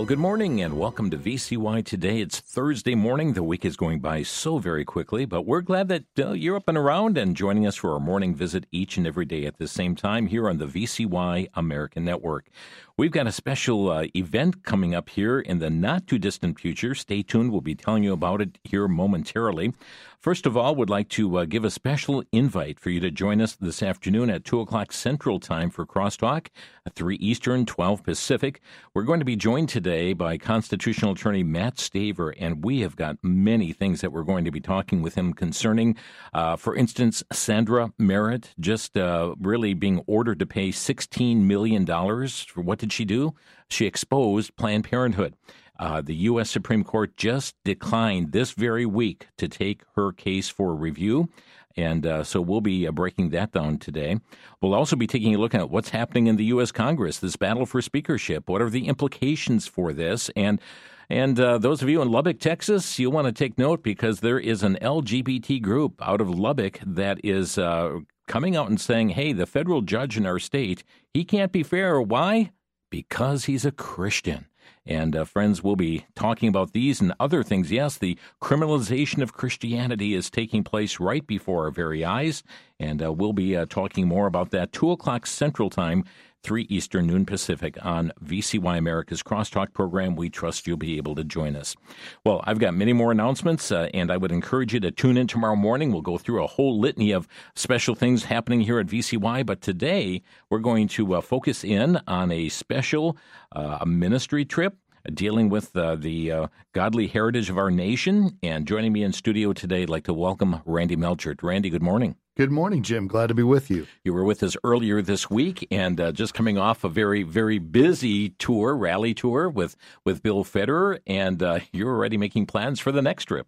Well, good morning and welcome to VCY today. It's Thursday morning. The week is going by so very quickly, but we're glad that uh, you're up and around and joining us for our morning visit each and every day at the same time here on the VCY American Network. We've got a special uh, event coming up here in the not too distant future. Stay tuned. We'll be telling you about it here momentarily. First of all, would like to uh, give a special invite for you to join us this afternoon at 2 o'clock Central Time for Crosstalk, 3 Eastern, 12 Pacific. We're going to be joined today by constitutional attorney Matt Staver, and we have got many things that we're going to be talking with him concerning. Uh, for instance, Sandra Merritt just uh, really being ordered to pay $16 million. For what did she do? She exposed Planned Parenthood. Uh, the U.S. Supreme Court just declined this very week to take her case for review. And uh, so we'll be uh, breaking that down today. We'll also be taking a look at what's happening in the U.S. Congress, this battle for speakership. What are the implications for this? And and uh, those of you in Lubbock, Texas, you'll want to take note because there is an LGBT group out of Lubbock that is uh, coming out and saying, hey, the federal judge in our state, he can't be fair. Why? Because he's a Christian. And uh, friends, we'll be talking about these and other things. Yes, the criminalization of Christianity is taking place right before our very eyes, and uh, we'll be uh, talking more about that. Two o'clock Central Time. 3 Eastern, noon Pacific on VCY America's Crosstalk program. We trust you'll be able to join us. Well, I've got many more announcements, uh, and I would encourage you to tune in tomorrow morning. We'll go through a whole litany of special things happening here at VCY, but today we're going to uh, focus in on a special uh, ministry trip dealing with uh, the uh, godly heritage of our nation. And joining me in studio today, I'd like to welcome Randy Melchert. Randy, good morning. Good morning, Jim. Glad to be with you. You were with us earlier this week, and uh, just coming off a very, very busy tour, rally tour with with Bill Federer, and uh, you're already making plans for the next trip.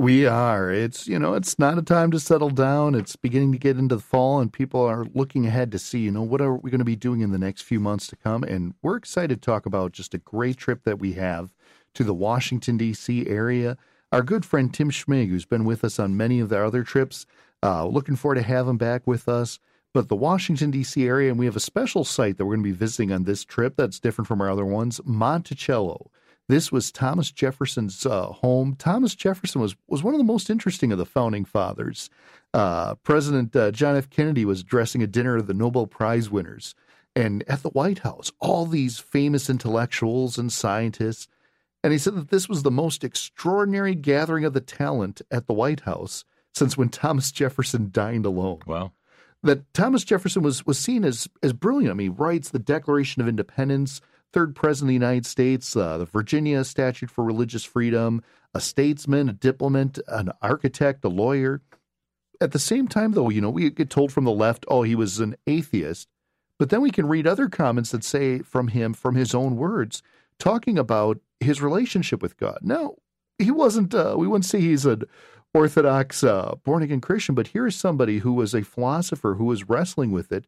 We are. It's you know, it's not a time to settle down. It's beginning to get into the fall, and people are looking ahead to see, you know, what are we going to be doing in the next few months to come. And we're excited to talk about just a great trip that we have to the Washington D.C. area. Our good friend Tim Schmig, who's been with us on many of the other trips, uh, looking forward to have him back with us. But the Washington D.C. area, and we have a special site that we're going to be visiting on this trip that's different from our other ones, Monticello. This was Thomas Jefferson's uh, home. Thomas Jefferson was, was one of the most interesting of the founding fathers. Uh, President uh, John F. Kennedy was addressing a dinner of the Nobel Prize winners. And at the White House, all these famous intellectuals and scientists. And he said that this was the most extraordinary gathering of the talent at the White House since when Thomas Jefferson dined alone. Wow. That Thomas Jefferson was, was seen as, as brilliant. I mean, he writes the Declaration of Independence, third president of the United States, uh, the Virginia Statute for Religious Freedom, a statesman, a diplomat, an architect, a lawyer. At the same time, though, you know, we get told from the left, oh, he was an atheist. But then we can read other comments that say from him, from his own words, talking about his relationship with God. Now, he wasn't, uh, we wouldn't say he's an Orthodox uh, born again Christian, but here is somebody who was a philosopher who was wrestling with it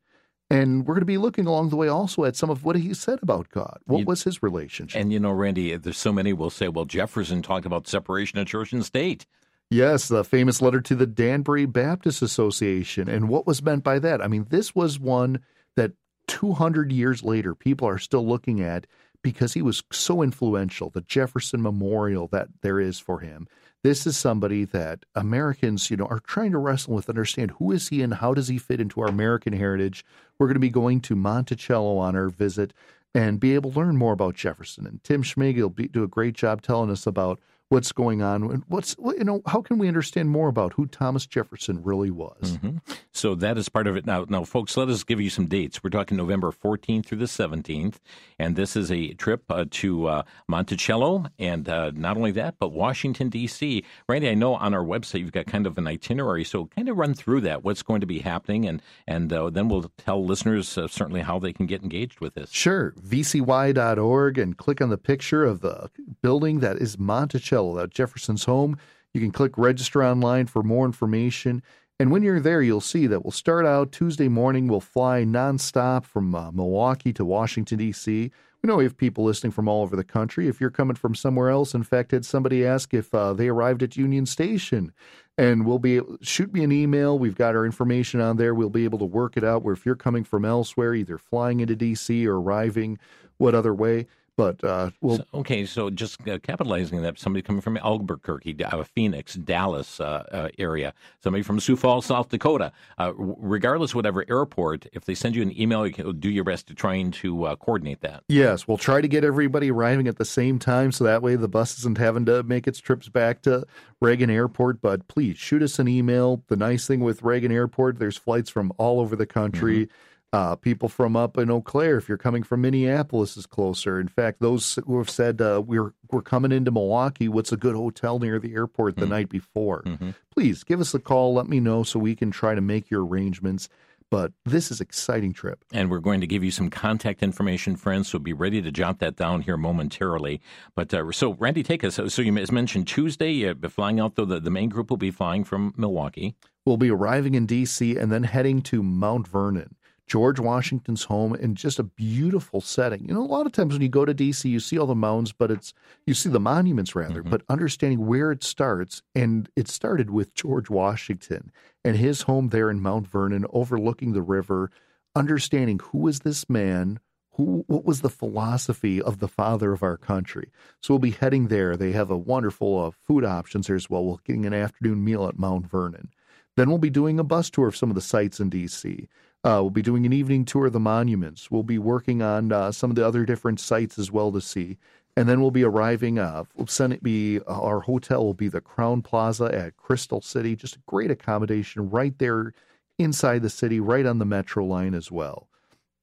and we're going to be looking along the way also at some of what he said about God. What you, was his relationship? And you know, Randy, there's so many will say, well, Jefferson talked about separation of church and state. Yes, the famous letter to the Danbury Baptist Association. And what was meant by that? I mean, this was one that 200 years later, people are still looking at because he was so influential, the Jefferson Memorial that there is for him. This is somebody that Americans, you know, are trying to wrestle with, understand who is he and how does he fit into our American heritage. We're going to be going to Monticello on our visit and be able to learn more about Jefferson. And Tim Schmig will do a great job telling us about what's going on and what's you know how can we understand more about who Thomas Jefferson really was. Mm-hmm. So that is part of it now. Now, folks, let us give you some dates. We're talking November 14th through the 17th, and this is a trip uh, to uh, Monticello, and uh, not only that, but Washington D.C. Randy, I know on our website you've got kind of an itinerary, so kind of run through that. What's going to be happening, and and uh, then we'll tell listeners uh, certainly how they can get engaged with this. Sure, vcy.org, and click on the picture of the building that is Monticello At Jefferson's home. You can click register online for more information. And when you're there, you'll see that we'll start out Tuesday morning. We'll fly nonstop from uh, Milwaukee to Washington, D.C. We know we have people listening from all over the country. If you're coming from somewhere else, in fact, had somebody ask if uh, they arrived at Union Station, and we'll be shoot me an email. We've got our information on there. We'll be able to work it out. Where if you're coming from elsewhere, either flying into D.C. or arriving, what other way? But uh, well, so, okay, so just uh, capitalizing that, somebody coming from Albuquerque, uh, Phoenix, Dallas uh, uh, area, somebody from Sioux Falls, South Dakota, uh, regardless whatever airport, if they send you an email, you can do your best to trying to coordinate that. Yes, we'll try to get everybody arriving at the same time, so that way the bus isn't having to make its trips back to Reagan Airport. But please shoot us an email. The nice thing with Reagan Airport, there's flights from all over the country. Mm-hmm uh, people from up in Eau Claire, if you're coming from Minneapolis, is closer. In fact, those who have said uh, we're we're coming into Milwaukee, what's a good hotel near the airport the mm-hmm. night before? Mm-hmm. Please give us a call. Let me know so we can try to make your arrangements. But this is exciting trip, and we're going to give you some contact information, friends. So be ready to jot that down here momentarily. But uh, so, Randy, take us. So you as mentioned Tuesday, uh, flying out. Though the, the main group will be flying from Milwaukee. We'll be arriving in D.C. and then heading to Mount Vernon. George Washington's home in just a beautiful setting. You know, a lot of times when you go to DC, you see all the mounds, but it's you see the monuments rather, mm-hmm. but understanding where it starts, and it started with George Washington and his home there in Mount Vernon, overlooking the river. Understanding who is this man, who what was the philosophy of the father of our country. So we'll be heading there. They have a wonderful uh, food options there as well. We're getting an afternoon meal at Mount Vernon. Then we'll be doing a bus tour of some of the sites in DC. Uh, we'll be doing an evening tour of the monuments. We'll be working on uh, some of the other different sites as well to see. And then we'll be arriving. Uh, we'll send it be our hotel will be the Crowne Plaza at Crystal City. Just a great accommodation right there inside the city, right on the metro line as well.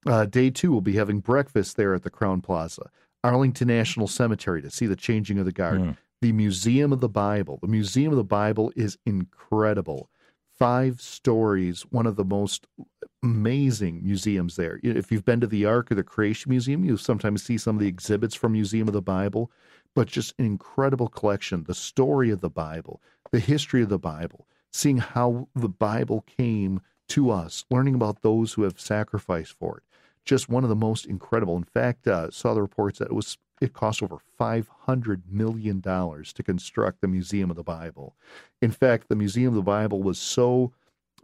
Uh, day two, we'll be having breakfast there at the Crowne Plaza, Arlington National Cemetery to see the changing of the guard, mm. the Museum of the Bible. The Museum of the Bible is incredible five stories, one of the most amazing museums there. If you've been to the Ark or the Creation Museum, you sometimes see some of the exhibits from Museum of the Bible, but just an incredible collection. The story of the Bible, the history of the Bible, seeing how the Bible came to us, learning about those who have sacrificed for it. Just one of the most incredible. In fact, uh, saw the reports that it was it cost over $500 million to construct the Museum of the Bible. In fact, the Museum of the Bible was so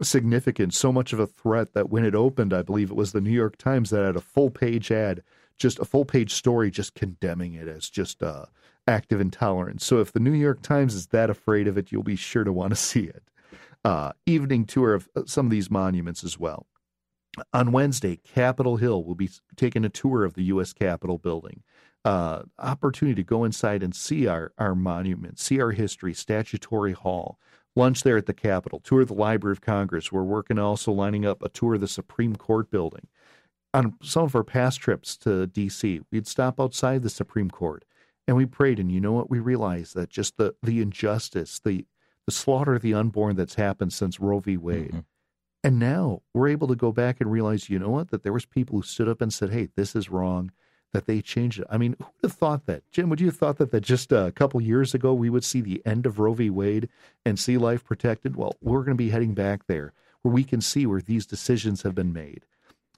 significant, so much of a threat that when it opened, I believe it was the New York Times that had a full page ad, just a full page story, just condemning it as just uh, active intolerance. So if the New York Times is that afraid of it, you'll be sure to want to see it. Uh, evening tour of uh, some of these monuments as well. On Wednesday, Capitol Hill will be taking a tour of the U.S. Capitol building uh, opportunity to go inside and see our, our monument, see our history, Statuary Hall, lunch there at the Capitol, tour the Library of Congress. We're working also lining up a tour of the Supreme Court building. On some of our past trips to D.C., we'd stop outside the Supreme Court and we prayed. And you know what? We realized that just the, the injustice, the, the slaughter of the unborn that's happened since Roe v. Wade. Mm-hmm. And now we're able to go back and realize, you know what? That there was people who stood up and said, "Hey, this is wrong that they changed it. I mean, who would have thought that? Jim, would you have thought that, that just a couple years ago we would see the end of Roe v. Wade and see life protected? Well, we're going to be heading back there where we can see where these decisions have been made.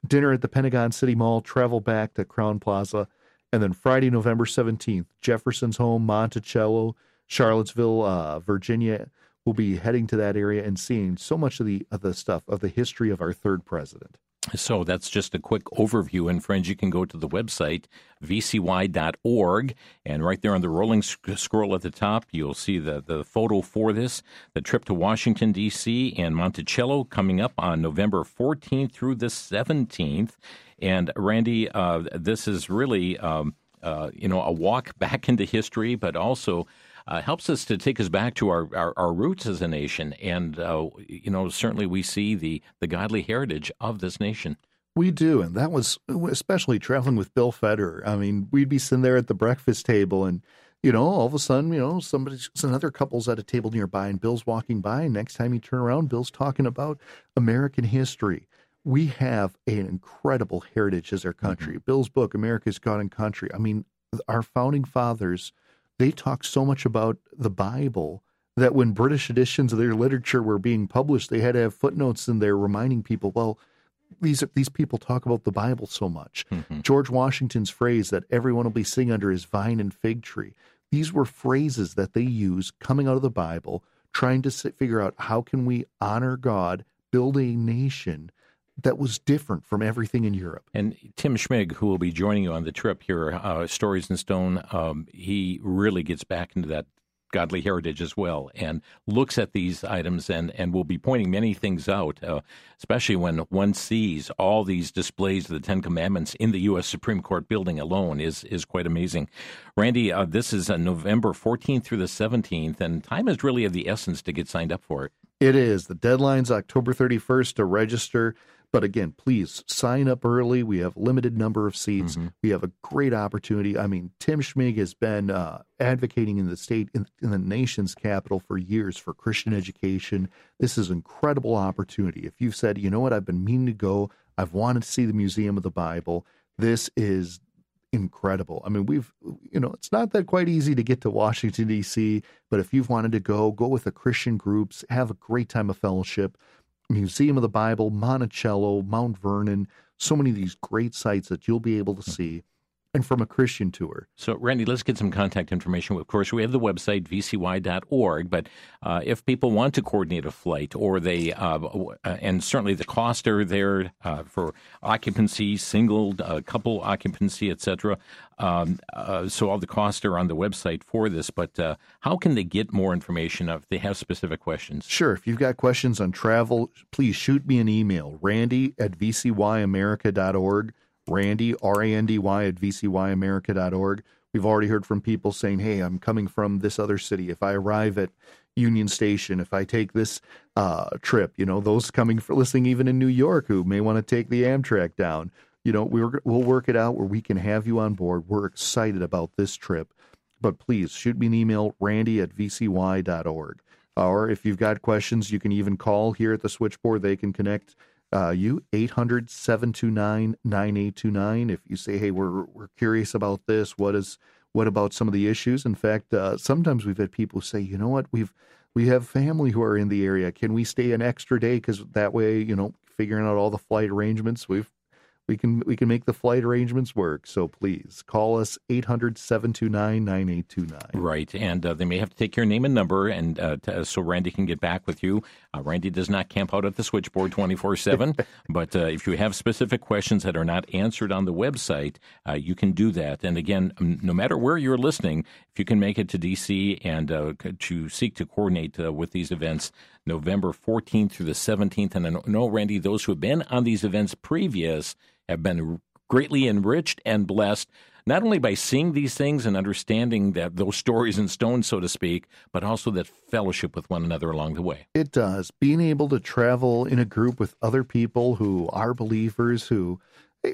Dinner at the Pentagon City Mall, travel back to Crowne Plaza, and then Friday, November 17th, Jefferson's home, Monticello, Charlottesville, uh, Virginia. We'll be heading to that area and seeing so much of the of the stuff of the history of our third president. So that's just a quick overview. And friends, you can go to the website, vcy.org, and right there on the rolling scroll at the top, you'll see the, the photo for this, the trip to Washington, D.C. and Monticello coming up on November 14th through the 17th. And Randy, uh, this is really, um, uh, you know, a walk back into history, but also uh, helps us to take us back to our, our, our roots as a nation. And, uh, you know, certainly we see the, the godly heritage of this nation. We do. And that was especially traveling with Bill Federer. I mean, we'd be sitting there at the breakfast table and, you know, all of a sudden, you know, somebody's another couple's at a table nearby and Bill's walking by. And next time you turn around, Bill's talking about American history. We have an incredible heritage as our country. Mm-hmm. Bill's book, America's God and Country. I mean, our founding fathers – they talk so much about the Bible that when British editions of their literature were being published, they had to have footnotes in there reminding people, well, these these people talk about the Bible so much. Mm-hmm. George Washington's phrase that everyone will be sitting under his vine and fig tree. These were phrases that they use coming out of the Bible, trying to figure out how can we honor God, build a nation that was different from everything in Europe. And Tim Schmig, who will be joining you on the trip here, uh, Stories in Stone, um, he really gets back into that godly heritage as well and looks at these items and, and will be pointing many things out, uh, especially when one sees all these displays of the Ten Commandments in the U.S. Supreme Court building alone is, is quite amazing. Randy, uh, this is uh, November 14th through the 17th, and time is really of the essence to get signed up for it. It is. The deadline's October 31st to register. But again, please sign up early. We have limited number of seats. Mm-hmm. We have a great opportunity. I mean, Tim Schmig has been uh, advocating in the state, in, in, the nation's capital for years for Christian education. This is an incredible opportunity. If you've said, you know what, I've been meaning to go, I've wanted to see the Museum of the Bible, this is incredible. I mean, we've, you know, it's not that quite easy to get to Washington, D.C., but if you've wanted to go, go with the Christian groups, have a great time of fellowship. Museum of the Bible, Monticello, Mount Vernon, so many of these great sites that you'll be able to hmm. see and from a Christian tour. So, Randy, let's get some contact information. Of course, we have the website, vcy.org, but uh, if people want to coordinate a flight or they, uh, uh, and certainly the costs are there uh, for occupancy, single, uh, couple occupancy, etc. Um, uh, so, all the costs are on the website for this, but how can they get more information if they have specific questions? Sure. If you've got questions on travel, please shoot me an email, randy at vcyamerica.org. Randy, R A N D Y, at vcyamerica.org. We've already heard from people saying, hey, I'm coming from this other city. If I arrive at Union Station, if I take this uh, trip, you know, those coming for listening even in New York who may want to take the Amtrak down, you know, we're, we'll work it out where we can have you on board. We're excited about this trip. But please shoot me an email, randy at vcy.org. Or if you've got questions, you can even call here at the switchboard. They can connect uh, you 800 729 9829 if you say hey we're we're curious about this what is what about some of the issues? In fact uh, sometimes we've had people say you know what? We've we have family who are in the area. Can we stay an extra day? Because that way you know figuring out all the flight arrangements we've we can we can make the flight arrangements work. So please call us 800-729-9829. Right, and uh, they may have to take your name and number, and uh, to, so Randy can get back with you. Uh, Randy does not camp out at the switchboard twenty four seven, but uh, if you have specific questions that are not answered on the website, uh, you can do that. And again, no matter where you're listening, if you can make it to DC and uh, to seek to coordinate with these events. November 14th through the 17th. And I know, Randy, those who have been on these events previous have been greatly enriched and blessed not only by seeing these things and understanding that those stories in stone, so to speak, but also that fellowship with one another along the way. It does. Being able to travel in a group with other people who are believers, who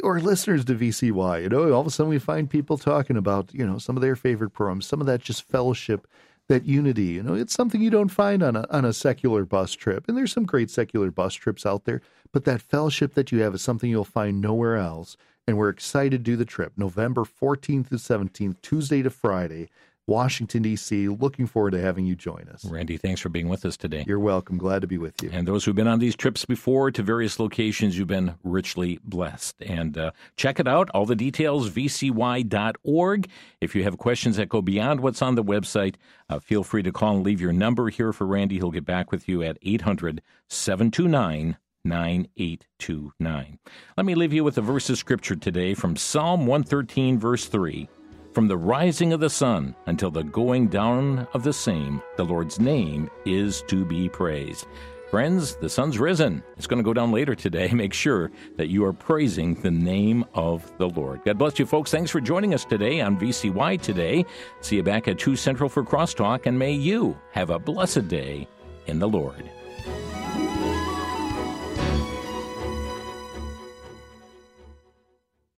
or listeners to VCY, you know, all of a sudden we find people talking about, you know, some of their favorite programs, some of that just fellowship that unity. You know, it's something you don't find on a on a secular bus trip, and there's some great secular bus trips out there. But that fellowship that you have is something you'll find nowhere else. And we're excited to do the trip, November 14th to 17th, Tuesday to Friday. Washington, D.C. Looking forward to having you join us. Randy, thanks for being with us today. You're welcome. Glad to be with you. And those who've been on these trips before to various locations, you've been richly blessed. And uh, check it out. All the details, vcy.org. If you have questions that go beyond what's on the website, uh, feel free to call and leave your number here for Randy. He'll get back with you at 800 729 9829. Let me leave you with a verse of scripture today from Psalm 113, verse 3. From the rising of the sun until the going down of the same, the Lord's name is to be praised. Friends, the sun's risen. It's going to go down later today. Make sure that you are praising the name of the Lord. God bless you, folks. Thanks for joining us today on VCY Today. See you back at 2 Central for Crosstalk, and may you have a blessed day in the Lord.